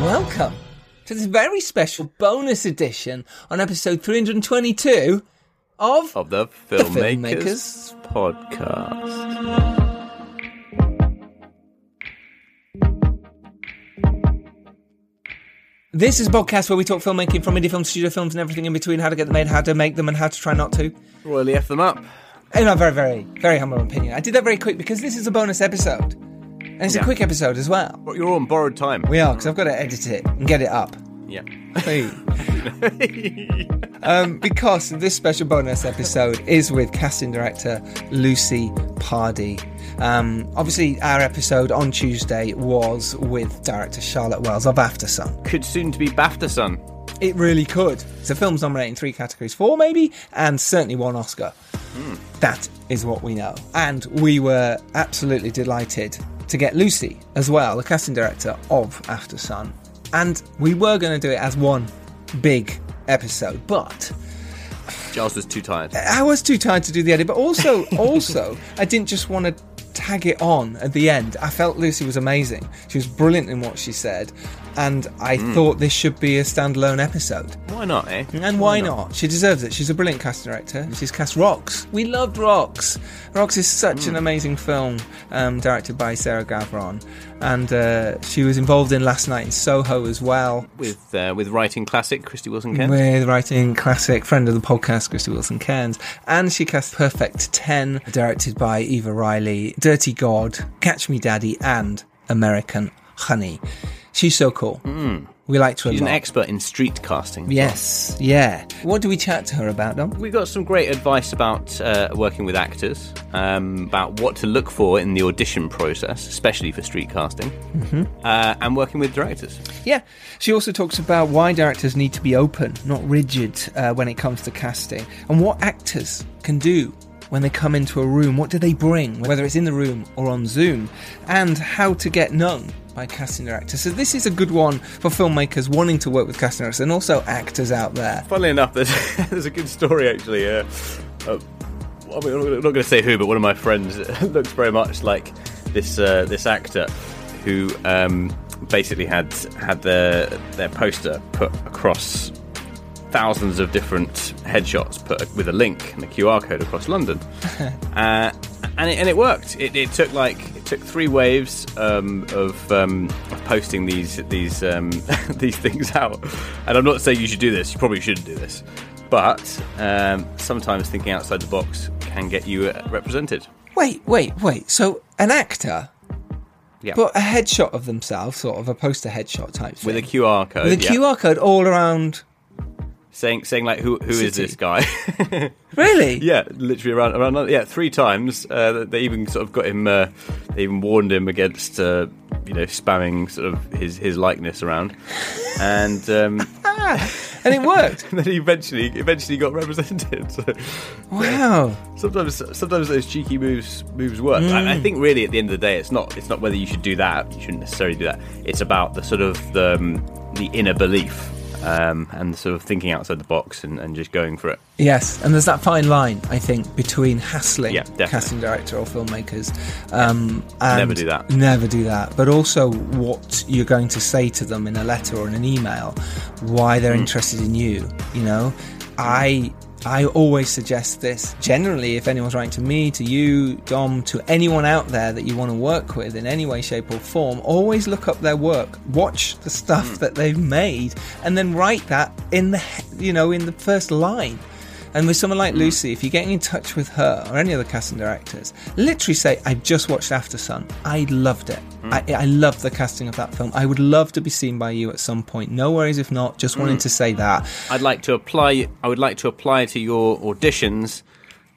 welcome to this very special bonus edition on episode 322 of of the The Filmmakers, Podcast. This is a podcast where we talk filmmaking from indie film studio films and everything in between, how to get them made, how to make them, and how to try not to. Royally F them up. In my very, very, very humble opinion. I did that very quick because this is a bonus episode. And it's a Yeah. quick episode as well. But You're on borrowed time. We are, because I've got to edit it and get it up. Yeah. Hey. um, because this special bonus episode is with casting director Lucy Pardee. Um, obviously, our episode on Tuesday was with director Charlotte Wells of Aftersun. Could soon to be BAFTA son. It really could. The film's nominated in three categories, four maybe, and certainly one Oscar. That is what we know. And we were absolutely delighted to get Lucy as well, the casting director of Aftersun. And we were going to do it as one big episode, but Giles was too tired. I was too tired to do the edit. But also, also, I didn't just want to tag it on at the end. I felt Lucy was amazing. She was brilliant in what she said, and I thought this should be a standalone episode. Why not, eh? And why not? She deserves it. She's a brilliant cast director. She's cast Rocks. We loved Rocks. Rocks is such an amazing film, um, directed by Sarah Gavron, and uh, she was involved in Last Night in Soho as well. With uh, with writing classic Krysty Wilson Cairns. With writing classic friend of the podcast, Krysty Wilson Cairns. And she cast Perfect 10, directed by Eva Riley, Dirty God, Catch Me Daddy, and American Honey. She's so cool. We like to. She's an expert in street casting. Yes, yeah. What do we chat to her about, Dom? We got some great advice about uh, working with actors, um, about what to look for in the audition process, especially for street casting, Mm-hmm. uh, and working with directors. Yeah. She also talks about why directors need to be open, not rigid, uh, when it comes to casting, and what actors can do when they come into a room. What do they bring, whether it's in the room or on Zoom, and how to get known by casting directors. So this is a good one for filmmakers wanting to work with casting directors and also actors out there. Funnily enough, there's, there's a good story actually. Uh, uh, I mean, I'm not going to say who, but one of my friends looks very much like this uh, this actor who um, basically had had their their poster put across thousands of different headshots put with a link and a QR code across London, uh, and it, and it worked. It, it took like it took three waves um, of, um, of posting these these um, these things out. And I'm not saying you should do this. You probably shouldn't do this, but um, sometimes thinking outside the box can get you uh, represented. Wait, wait, wait. So an actor Yeah, put a headshot of themselves, sort of a poster headshot type thing. with a QR code. with a yeah. QR code all around. Saying saying like who who is City. this guy? Really? Yeah, literally around around yeah three times. Uh, they even sort of got him. Uh, they even warned him against uh, you know spamming sort of his his likeness around, and um, And it worked. And then he eventually eventually got represented. So wow. sometimes sometimes those cheeky moves moves work. I, Mm. I think really at the end of the day, it's not it's not whether you should do that. You shouldn't necessarily do that. It's about the sort of the um, the inner belief. Um, and sort of thinking outside the box and, and just going for it. Yes, and there's that fine line, I think, between hassling Yeah, casting director or filmmakers. Um, and Never do that. Never do that. But also what you're going to say to them in a letter or in an email, why Mm. they're interested in you. You know, I I always suggest this. Generally, if anyone's writing to me, to you, Dom, to anyone out there that you want to work with in any way, shape, or form, always look up their work, watch the stuff hmm. that they've made, and then write that in the you know in the first line. And with someone like Lucy, if you're getting in touch with her or any other casting directors, literally say, I've just watched Aftersun. I loved it. Mm. I, I loved the casting of that film. I would love to be seen by you at some point. No worries if not. Just wanted mm. to say that. I'd like to apply. I would like to apply to your auditions,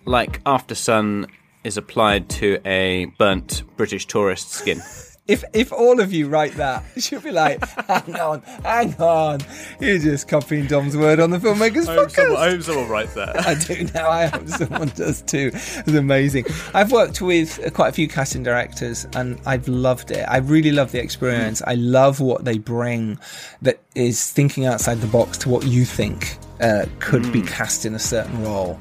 like After Sun is applied to a burnt British tourist skin. If if all of you write that, she'll be like, hang on, hang on. You're just copying Dom's word on the filmmakers podcast. hope someone writes that. I do now. I hope someone does too. It's amazing. I've worked with quite a few casting directors, and I've loved it. I really love the experience. I love what they bring. That is thinking outside the box to what you think uh, could be cast in a certain role,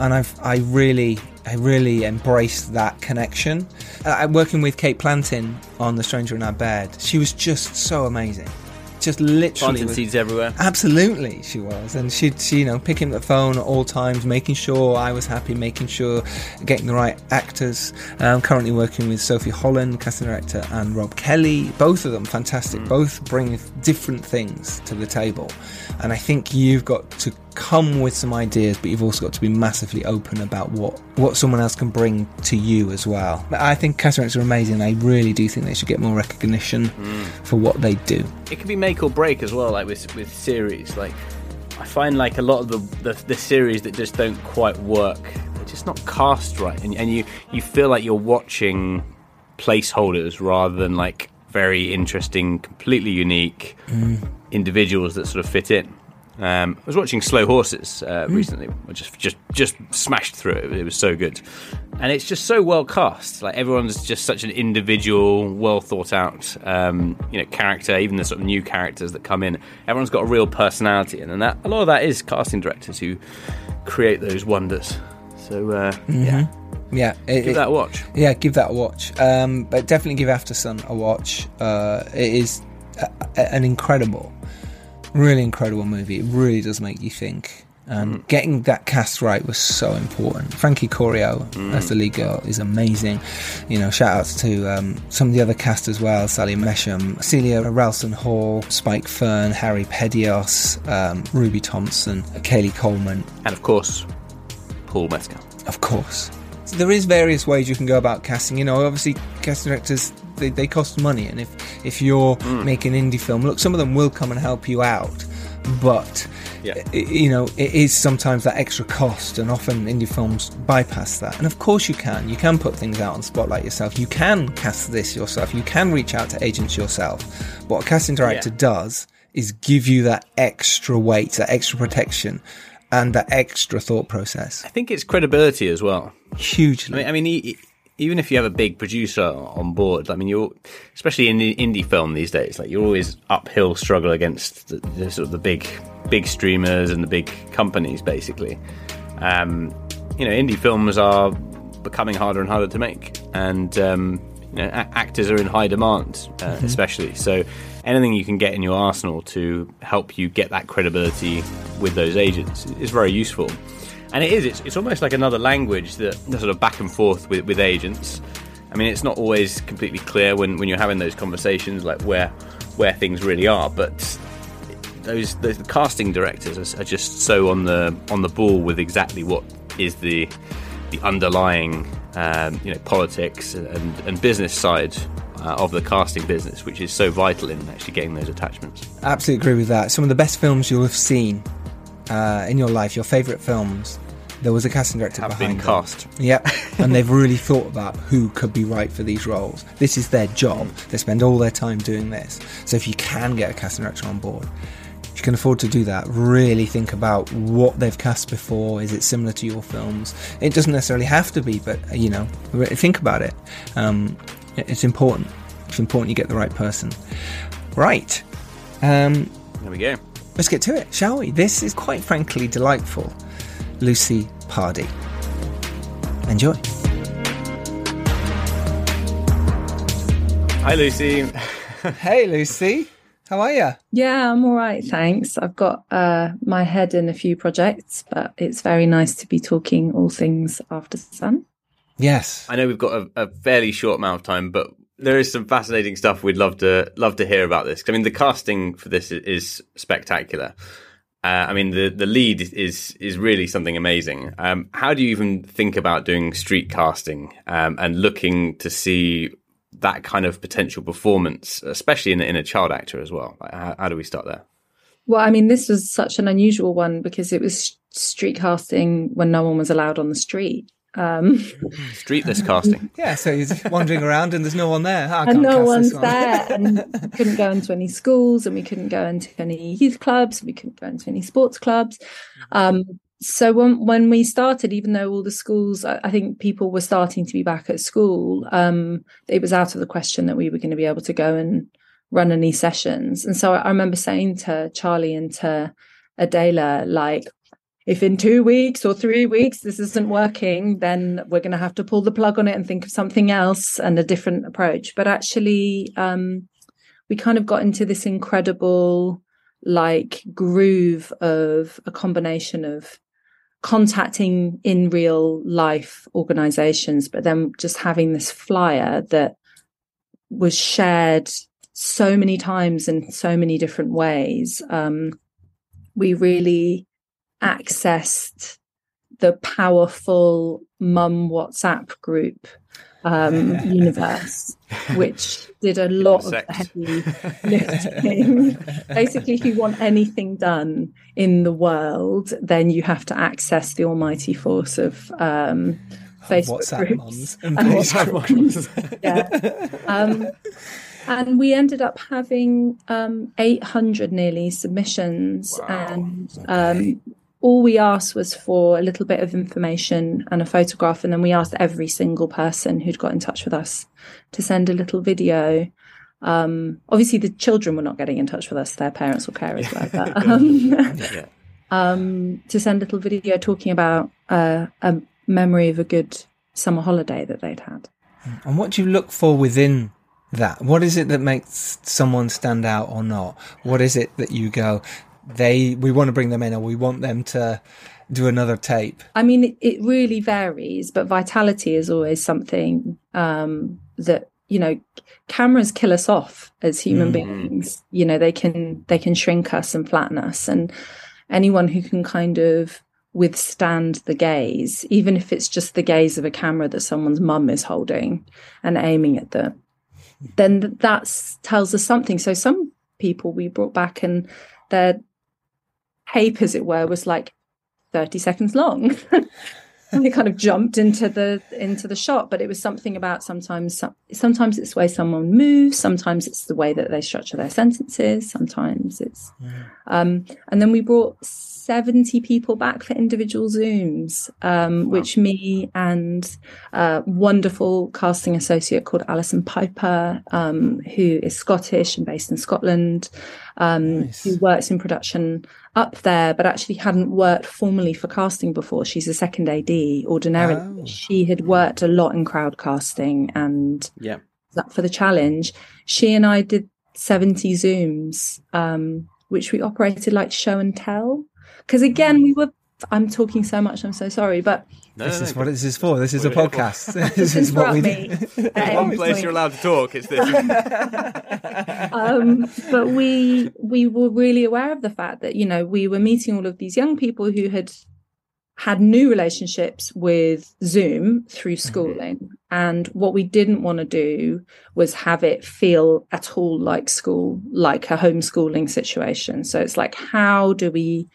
and I've I really. I really embraced that connection. Uh, I'm working with Kate Plantin on The Stranger in Our Bed. She was just so amazing. Just literally. Planting seeds everywhere. Absolutely, she was, and she'd she, you know picking up the phone at all times, making sure I was happy, making sure getting the right actors. I'm currently working with Sophie Holland, casting director, and Rob Kelly. Both of them fantastic. Both bring different things to the table, and I think you've got to come with some ideas, but you've also got to be massively open about what what someone else can bring to you as well. I think directors are amazing. I really do think they should get more recognition mm. for what they do. It can be make or break as well, like with with series. Like I find like a lot of the the, the series that just don't quite work. They're just not cast right, and and you you feel like you're watching placeholders rather than like very interesting, completely unique mm. individuals that sort of fit in. Um, I was watching Slow Horses uh, recently. I just just just smashed through it. It was so good, and it's just so well cast. Like everyone's just such an individual, well thought out, um, you know, character. Even the sort of new characters that come in, everyone's got a real personality, and, and that a lot of that is casting directors who create those wonders. So uh, yeah, Yeah, it- give that a watch. Yeah, give that a watch. Um, but definitely give Aftersun a watch. Uh, it is a, a- an incredible, really incredible movie. It really does make you think. And getting that cast right was so important. Frankie Corio as the lead girl is amazing. You know, shout outs to um, some of the other cast as well: Sally Messham, Celia Rowlson Hall, Spike Fearn, Harry Perdios, um, Ruby Thompson, Kayleigh Coleman, And of course, Paul Mescal. of course. There is various ways you can go about casting. You know, obviously, casting directors they, they cost money, and if if you're hmm. making indie film, look, some of them will come and help you out, but Yeah. you know, it is sometimes that extra cost, and often indie films bypass that. And of course, you can. You can put things out on Spotlight yourself. You can cast this yourself. You can reach out to agents yourself. What a casting director Yeah. does is give you that extra weight, that extra protection, and that extra thought process. I think it's credibility as well. Hugely. I mean, I mean, e- even if you have a big producer on board, I mean, you're especially in the indie film these days, like you're always uphill struggle against the, the sort of the big, big streamers and the big companies, basically. Um, you know, indie films are becoming harder and harder to make, and um, you know, a- actors are in high demand, uh, especially. So, anything you can get in your arsenal to help you get that credibility with those agents is very useful. And it is, it's, it's almost like another language that the sort of back and forth with, with agents. I mean, it's not always completely clear when, when you're having those conversations, like where where things really are, but those those casting directors are, are just so on the on the ball with exactly what is the the underlying um, you know politics and, and business side uh, of the casting business, which is so vital in actually getting those attachments. Absolutely agree with that. Some of the best films you'll have seen uh, in your life, your favourite films, there was a casting director Have behind been them. cast. Yep, and they've really thought about who could be right for these roles. This is their job. They spend all their time doing this. So if you can get a casting director on board, if you can afford to do that, really think about what they've cast before. Is it similar to your films? It doesn't necessarily have to be, but you know, think about it. Um, it's important. It's important you get the right person. Right. Um, There we go. Let's get to it, shall we? This is quite frankly delightful. Lucy Pardee. Enjoy. Hi, Lucy. Hey, Lucy. How are you? Yeah, I'm all right, thanks. I've got uh, my head in a few projects, but it's very nice to be talking all things aftersun. Yes. I know we've got a, a fairly short amount of time, but there is some fascinating stuff we'd love to love to hear about this. I mean, the casting for this is, is spectacular. Uh, I mean, the the lead is is really something amazing. Um, how do you even think about doing street casting um, and looking to see that kind of potential performance, especially in, in a child actor as well? How, how do we start there? Well, I mean, this was such an unusual one because it was street casting when no one was allowed on the street. Um, Streetless casting. Yeah, so he's wandering around and there's no one there. I and no one's one. there, and we couldn't go into any schools, and we couldn't go into any youth clubs, we couldn't go into any sports clubs. Um, so when when we started, even though all the schools, I, I think people were starting to be back at school, um, it was out of the question that we were going to be able to go and run any sessions. And so I, I remember saying to Charlie and to Adele, like, if in two weeks or three weeks this isn't working, then we're going to have to pull the plug on it and think of something else and a different approach. But actually, um, we kind of got into this incredible like groove of a combination of contacting in real life organizations, but then just having this flyer that was shared so many times in so many different ways. Um, we really accessed the powerful mum WhatsApp group um, universe, which did a lot of heavy lifting. Basically, if you want anything done in the world, then you have to access the almighty force of um, Facebook WhatsApp groups mums and and WhatsApp groups. yeah. Um, and we ended up having um, 800 nearly submissions and um, all we asked was for a little bit of information and a photograph and then we asked every single person who'd got in touch with us to send a little video. Um, obviously the children were not getting in touch with us. Their parents will care as well but, um, um, to send a little video talking about uh, a memory of a good summer holiday that they'd had. And what do you look for within that? What is it that makes someone stand out or not? What is it that you go, they, we want to bring them in or we want them to do another tape? I mean, it, it really varies, but vitality is always something um, that you know cameras kill us off as human beings. You know, they can they can shrink us and flatten us, and anyone who can kind of withstand the gaze, even if it's just the gaze of a camera that someone's mum is holding and aiming at them, then that tells us something. So some people we brought back and their tape, as it were, was like 30 seconds long. and they kind of jumped into the into the shot but it was something about sometimes sometimes it's the way someone moves sometimes it's the way that they structure their sentences sometimes it's um and then we brought 70 people back for individual zooms um which me and a wonderful casting associate called alison piper um who is scottish and based in scotland um who works in production up there, but actually hadn't worked formally for casting before. She's a second AD ordinarily. Oh. She had worked a lot in crowd casting and Yeah. up for the challenge. She and I did 70 Zooms, um, which we operated like show and tell. Because again, we were, I'm talking so much, I'm so sorry, but No, This no, is no, what this is for. This is a What we're here for. podcast. This is what we interrupt do. me. One place point. you're allowed to talk. It's this. um, but we we were really aware of the fact that you know we were meeting all of these young people who had had new relationships with Zoom through schooling, and what we didn't want to do was have it feel at all like school, like a homeschooling situation. So it's like, how do we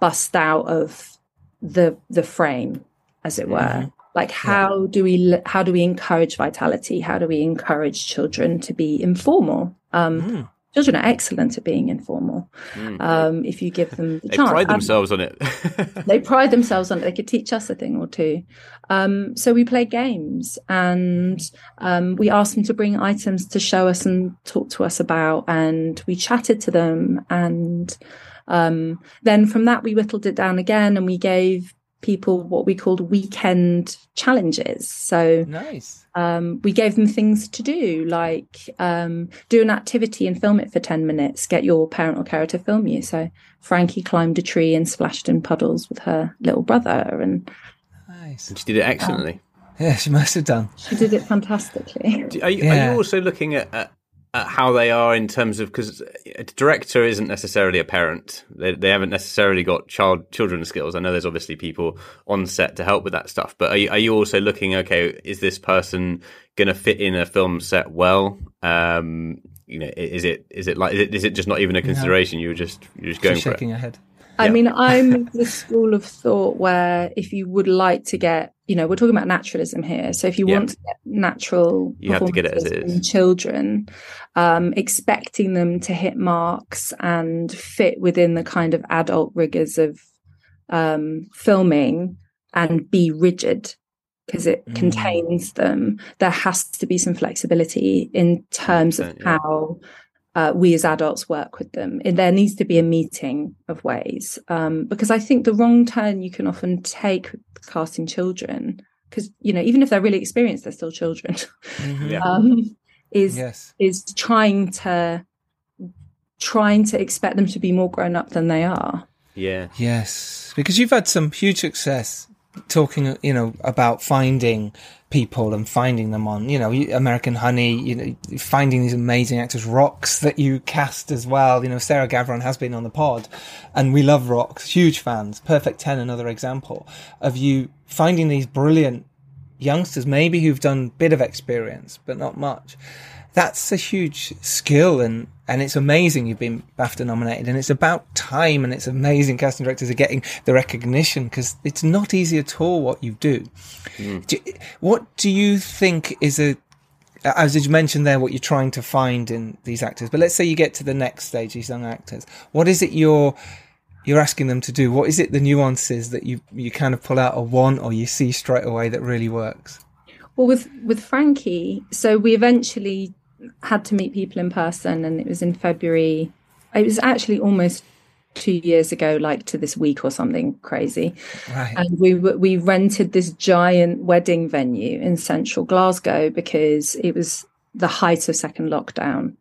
bust out of the the frame, as it were? Like, how do we how do we encourage vitality? How do we encourage children to be informal? Um, Children are excellent at being informal um, if you give them the They chance. They pride Um, themselves on it. they pride themselves on it. They could teach us a thing or two. Um, so we play games and um, we asked them to bring items to show us and talk to us about, and we chatted to them. And um, then from that, we whittled it down again and we gave people what we called weekend challenges. So Nice. um, we gave them things to do, like um, do an activity and film it for 10 minutes, get your parent or carer to film you. So Frankie climbed a tree and splashed in puddles with her little brother, and Nice. She did it excellently. Yeah, she must have done. she did it fantastically. Are you, are you also looking at, at, at how they are in terms of because a director isn't necessarily a parent. They, they haven't necessarily got child children skills. I know there's obviously people on set to help with that stuff, but are you, are you also looking? Okay, is this person going to fit in a film set well? Um, you know, is it is it like is it, is it just not even a consideration? You're just you're just going for shaking it. her head. I Yeah. mean, I'm the school of thought where if you would like to get, you know, we're talking about naturalism here. So if you Yeah. want to get natural, You have to get it as it performances Children, um, expecting them to hit marks and fit within the kind of adult rigors of um, filming and be rigid because it Mm. contains them. There has to be some flexibility in terms of 100%, yeah. how uh, we as adults work with them. And there needs to be a meeting of ways um, because I think the wrong turn you can often take with casting children because you know even if they're really experienced, they're still children. Yeah. um, is Yes. is trying to trying to expect them to be more grown up than they are. Yeah. Yes, because you've had some huge success talking, you know, about finding people and finding them on, you know, American Honey, you know, finding these amazing actors, Rocks that you cast as well. You know, Sarah Gavron has been on the pod, and we love Rocks, huge fans. Perfect Ten, another example of you finding these brilliant youngsters, maybe who've done bit of experience but not much. That's a huge skill, and and it's amazing you've been BAFTA nominated, and it's about time, and it's amazing casting directors are getting the recognition because it's not easy at all what you do. Hmm. do. What do you think is a as you mentioned there, what you're trying to find in these actors, but let's say you get to the next stage, these young actors. What is it you're you're asking them to do? What is it the nuances that you you kind of pull out or want or you see straight away that really works? Well, with with Frankie, so we eventually had to meet people in person, and it was in February. It was actually almost two years ago, like to this week or something crazy. Right. And we we rented this giant wedding venue in central Glasgow because it was the height of second lockdown,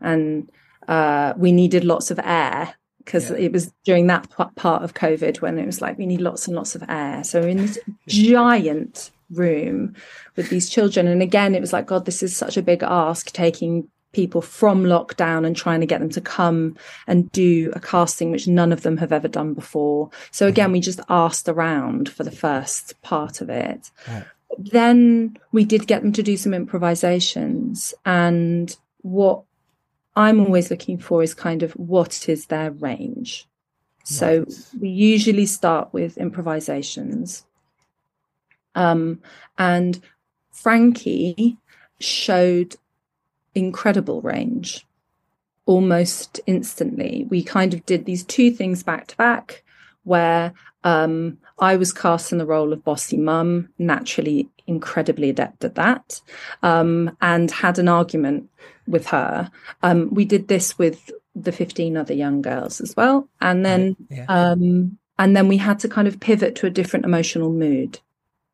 and uh, we needed lots of air because it was during that part of COVID when it was like we need lots and lots of air. So in this giant room with these children, and again, it was like God, this is such a big ask taking people from lockdown and trying to get them to come and do a casting which none of them have ever done before. So mm-hmm. again, we just asked around for the first part of it. Then we did get them to do some improvisations and what I'm always looking for is kind of what is their range. So we usually start with improvisations. Um, and Frankie showed incredible range almost instantly. We kind of did these two things back to back where um, I was cast in the role of bossy mum, naturally incredibly adept at that, um, and had an argument with her. Um, we did this with the 15 other young girls as well. And then, Yeah. um, and then we had to kind of pivot to a different emotional mood.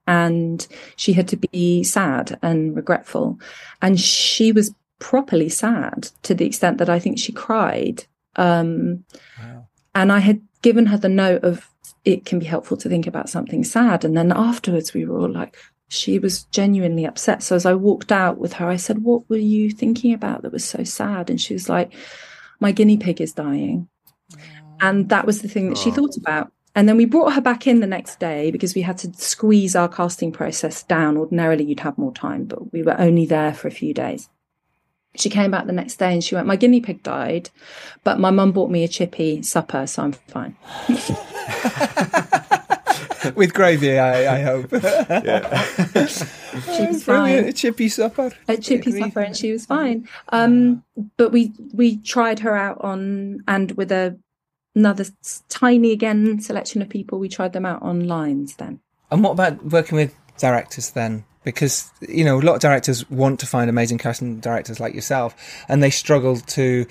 And she had to be sad and regretful. And she was properly sad to the extent that I think she cried. Um, and I had given her the note of it can be helpful to think about something sad. And then afterwards, we were all like, she was genuinely upset. So as I walked out with her, I said, What were you thinking about that was so sad? And she was like, My guinea pig is dying. And that was the thing that she thought about. And then we brought her back in the next day because we had to squeeze our casting process down. Ordinarily, you'd have more time, but we were only there for a few days. She came back the next day and she went, My guinea pig died, but my mum bought me a chippy supper, so I'm fine. With gravy, I, I hope. She was fine. a chippy supper. a chippy Agreed. supper and she was fine um but we we tried her out on and with a another tiny again selection of people we tried them out on lines then And what about working with directors then? Because you know a lot of directors want to find amazing casting directors like yourself, and they struggle to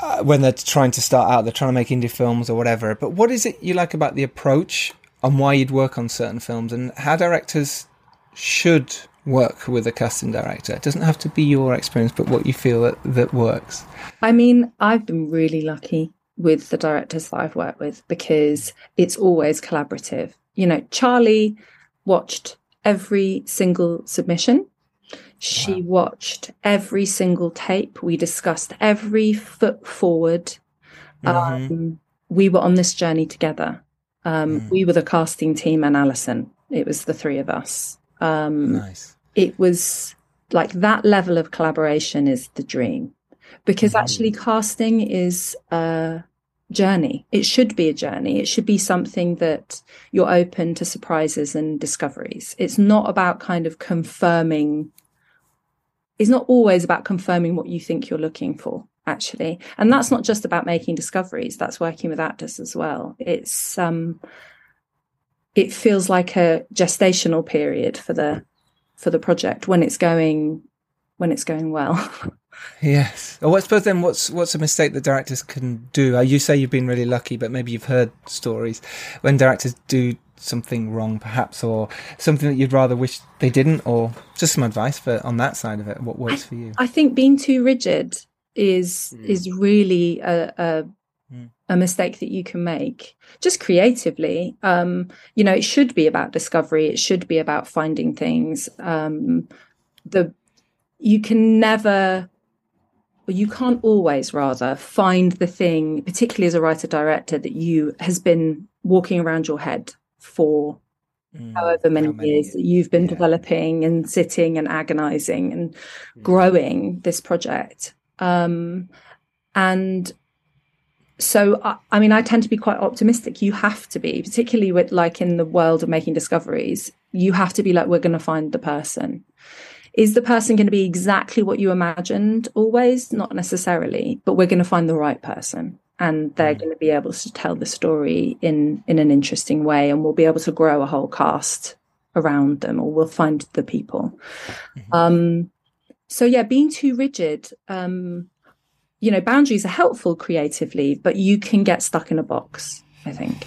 uh, when they're trying to start out. They're trying to make indie films or whatever. But what is it you like about the approach and why you'd work on certain films and how directors should work with a casting director. It doesn't have to be your experience, but what you feel that, that works. I mean, I've been really lucky with the directors that I've worked with because it's always collaborative. You know, Charlie watched every single submission. She wow. watched every single tape. We discussed every foot forward. Mm-hmm. Um, we were on this journey together. Um, mm. We were the casting team and Alison. It was the three of us. Um, nice. It was like that level of collaboration is the dream because mm. actually casting is a journey. It should be a journey. It should be something that you're open to surprises and discoveries. It's not about kind of confirming. It's not always about confirming what you think you're looking for actually and that's not just about making discoveries that's working with actors as well it's um it feels like a gestational period for the for the project when it's going when it's going well yes. Well i suppose then what's what's a mistake that directors can do? Uh, you say you've been really lucky but maybe you've heard stories when directors do something wrong perhaps or something that you'd rather wish they didn't or just some advice for on that side of it what works I, for you? I think being too rigid is mm. is really a, a, mm. a mistake that you can make just creatively. Um you know it should be about discovery. It should be about finding things. Um the you can never or you can't always rather find the thing particularly as a writer director that you has been walking around your head for Mm, however many, many, years that you've been yeah. developing and sitting and agonizing and mm. growing this project um, and so, I, I mean, I tend to be quite optimistic. You have to be, particularly with like in the world of making discoveries, you have to be like, we're going to find the person. Is the person going to be exactly what you imagined? Always, not necessarily, but we're going to find the right person and they're mm. going to be able to tell the story in in an interesting way and we'll be able to grow a whole cast around them or we'll find the people mm-hmm. um so yeah being too rigid um you know boundaries are helpful creatively but you can get stuck in a box i think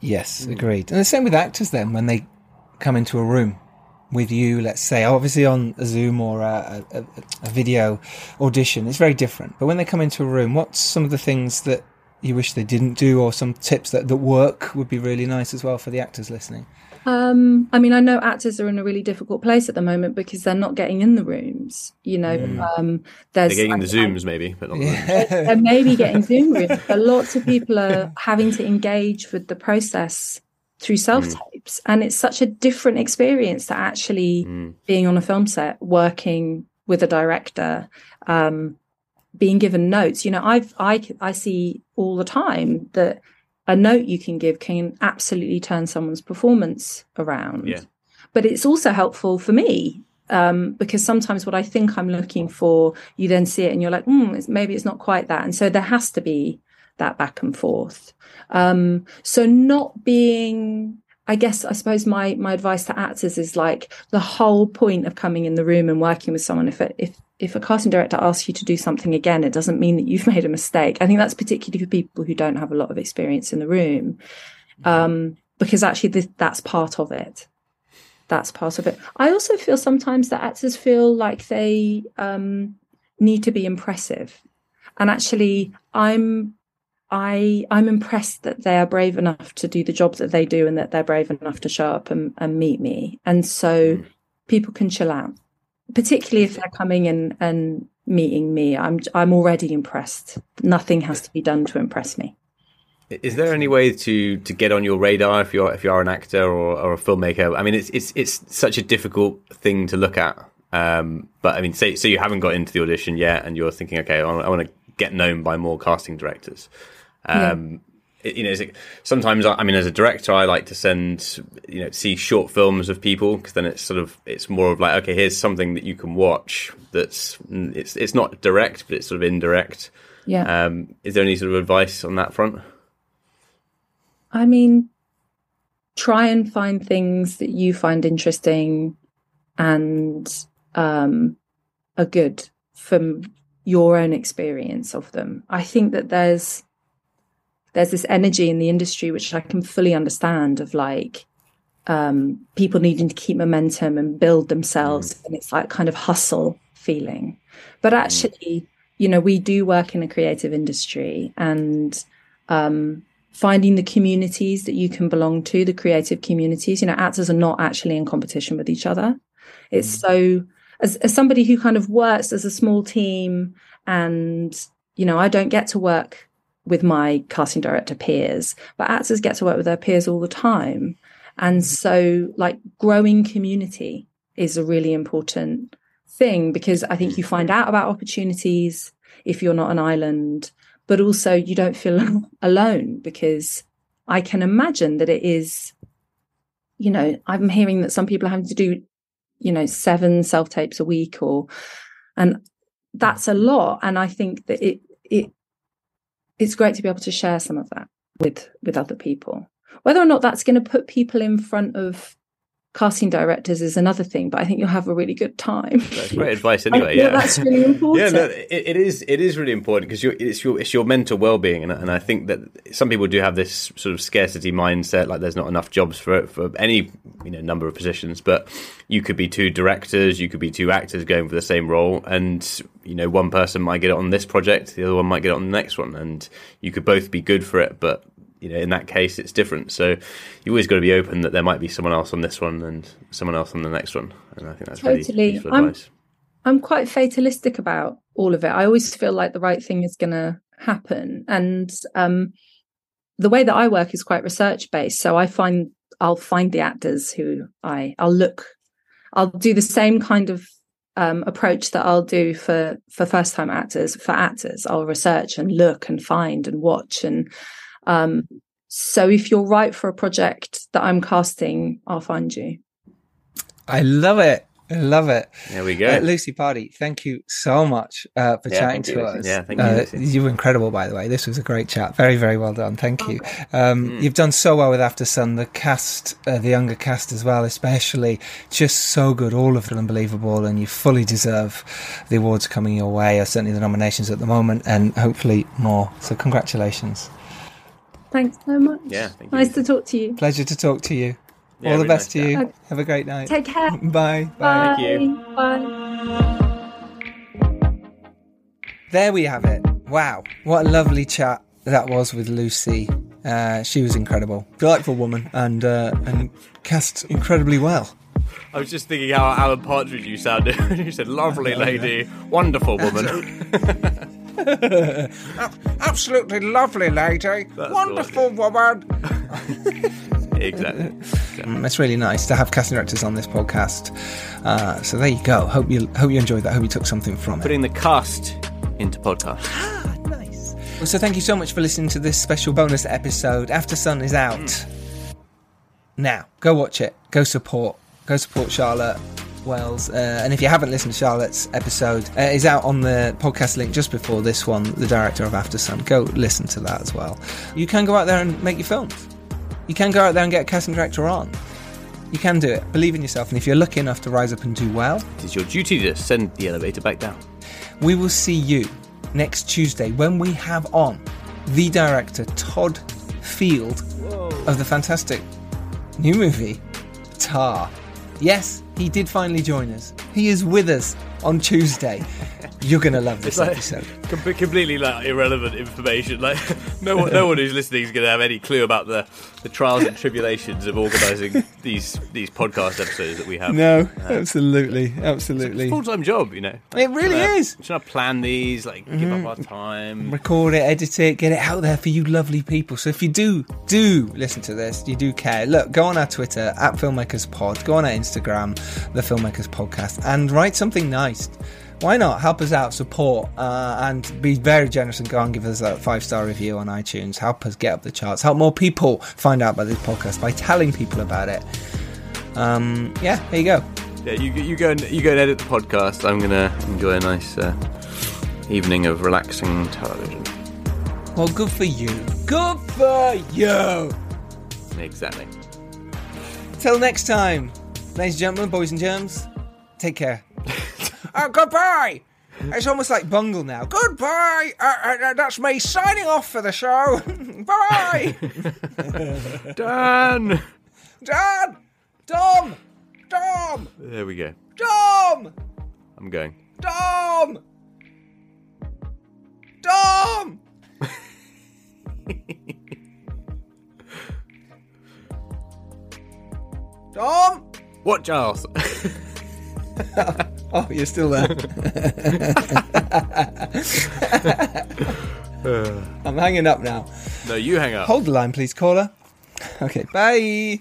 Yes, hmm. agreed. And the same with actors then when they come into a room with you, let's say, obviously on a Zoom or a, a, a, video audition, it's very different. But when they come into a room, what's some of the things that you wish they didn't do, or some tips that, that work would be really nice as well for the actors listening? Um, I mean, I know actors are in a really difficult place at the moment because they're not getting in the rooms. You know, mm. um, there's they're getting in the zooms maybe, but not yeah. the they're maybe getting Zoom rooms. But lots of people are having to engage with the process through self tapes, mm. and it's such a different experience to actually mm. being on a film set, working with a director. Um, being given notes you know i've i i see all the time that a note you can give can absolutely turn someone's performance around. Yeah. But it's also helpful for me um, because sometimes what I think I'm looking for, you then see it and you're like, hmm, it's, maybe it's not quite that. And so there has to be that back and forth. Um, so not being I guess I suppose my my advice to actors is like the whole point of coming in the room and working with someone. If if if a casting director asks you to do something again, it doesn't mean that you've made a mistake. I think that's particularly for people who don't have a lot of experience in the room, um, because actually this, that's part of it. That's part of it. I also feel sometimes that actors feel like they um, need to be impressive, and actually, I'm I I'm impressed that they are brave enough to do the jobs that they do and that they're brave enough to show up and, and meet me. And so mm. people can chill out. Particularly if they're coming in and meeting me. I'm I'm already impressed. Nothing has to be done to impress me. Is there any way to, to get on your radar if you're if you are an actor or, or a filmmaker? I mean, it's it's it's such a difficult thing to look at. Um, but I mean, say so you haven't got into the audition yet, and you're thinking, okay, I want to get known by more casting directors. Um, yeah. you know, it, sometimes I mean, as a director, I like to send you know see short films of people because then it's sort of it's more of like okay, here's something that you can watch. That's it's it's not direct, but it's sort of indirect. Yeah. Um, is there any sort of advice on that front? I mean, try and find things that you find interesting and um, are good from your own experience of them. I think that there's there's this energy in the industry which I can fully understand of like um, people needing to keep momentum and build themselves, mm. and it's like kind of hustle feeling. But mm. actually, you know, we do work in a creative industry, and um, finding the communities that you can belong to, the creative communities. You know, actors are not actually in competition with each other. It's mm. so as, as somebody who kind of works as a small team and you know, I don't get to work with my casting director peers, but actors get to work with their peers all the time. And mm. so, like, growing community is a really important thing because I think you mm. find out about opportunities if you're not an island, but also you don't feel alone because I can imagine that it is, you know, I'm hearing that some people are having to do, you know, seven self tapes a week or, and that's a lot. And I think that it, it it's great to be able to share some of that with with other people. Whether or not that's going to put people in front of casting directors is another thing, but I think you'll have a really good time. That's great advice, anyway. yeah, that's really important. yeah, no, it, it is. It is really important because it's your it's your mental well being, and, and I think that some people do have this sort of scarcity mindset, like there's not enough jobs for for any you know number of positions, but you could be two directors, you could be two actors going for the same role, and you know one person might get it on this project, the other one might get it on the next one, and you could both be good for it, but you know, in that case, it's different. So you always got to be open that there might be someone else on this one and someone else on the next one. And I think that's totally. really I'm, advice. I'm quite fatalistic about all of it. I always feel like the right thing is going to happen, and um, the way that I work is quite research based. So I find I'll find the actors who I I'll look. I'll do the same kind of um, approach that I'll do for for first time actors. For actors, I'll research and look and find and watch and um, so if you're right for a project that I'm casting, I'll find you. I love it. I love it. There we go. Uh, Lucy Pardee, thank you so much uh, for yeah, chatting to you, us. Yeah, thank uh, you. you were incredible, by the way. This was a great chat. Very, very well done. Thank you. Um, mm. You've done so well with Aftersun, The cast, uh, the younger cast as well, especially, just so good. All of them unbelievable, and you fully deserve the awards coming your way, or certainly the nominations at the moment, and hopefully more. So, congratulations. Thanks so much. Yeah, nice to talk to you. Pleasure to talk to you. Yeah, All the best nice to you. Have a great night. Take care. Bye. Bye. Thank you. Bye. There we have it. Wow. What a lovely chat that was with Lucy. Uh, she was incredible. Delightful woman and uh, and cast incredibly well. I was just thinking how Alan Partridge you sounded when you said lovely lady, wonderful woman. Absolutely lovely lady. That's Wonderful woman. Exactly. exactly. Mm, it's really nice to have casting directors on this podcast. Uh, so there you go. Hope you hope you enjoyed that. Hope you took something from Putting it. Putting the cast into podcast. Ah, nice. Well, so thank you so much for listening to this special bonus episode. Aftersun is out. Mm. Now, go watch it. Go support. Go support Charlotte. Wells. Uh, and if you haven't listened to Charlotte's episode, uh, is out on the podcast link just before this one, the director of Aftersun. Go listen to that as well. You can go out there and make your films. You can go out there and get a casting director on. You can do it. Believe in yourself. And if you're lucky enough to rise up and do well, it is your duty to send the elevator back down. We will see you next Tuesday when we have on the director, Todd Field, Whoa. of the fantastic new movie, Tar. Yes, he did finally join us. He is with us on Tuesday. You're gonna love this like- episode. Com- completely like irrelevant information. Like no one, no one who's listening is going to have any clue about the, the trials and tribulations of organising these these podcast episodes that we have. No, absolutely, absolutely. full time job, you know. It really Uh, is. Trying to plan these, like give up our time. record it, edit it, get it out there for you lovely people. So if you do, do listen to this, you do care, look, go on our Twitter, at Filmmakers Pod, go on our Instagram, The Filmmakers Podcast, and write something nice. Why not? Help us out, support, uh, and be very generous and go and give us a five star review on iTunes. Help us get up the charts. Help more people find out about this podcast by telling people about it. Um, yeah, there you go. Yeah, you you go and you go and edit the podcast. I'm gonna enjoy a nice uh, evening of relaxing television. Well, good for you. Good for you. Exactly. Till next time, ladies and gentlemen, boys and germs, take care. uh, goodbye! It's almost like Bungle now. Goodbye! Uh, uh, that's me signing off for the show. Bye! Dan. Dan! Dom! Dom! There we go. Dom! I'm going. Dom! Dom! Dom! What, Charles? Oh, you're still there. I'm hanging up now. no, you hang up. Hold the line, please, caller. Okay, bye.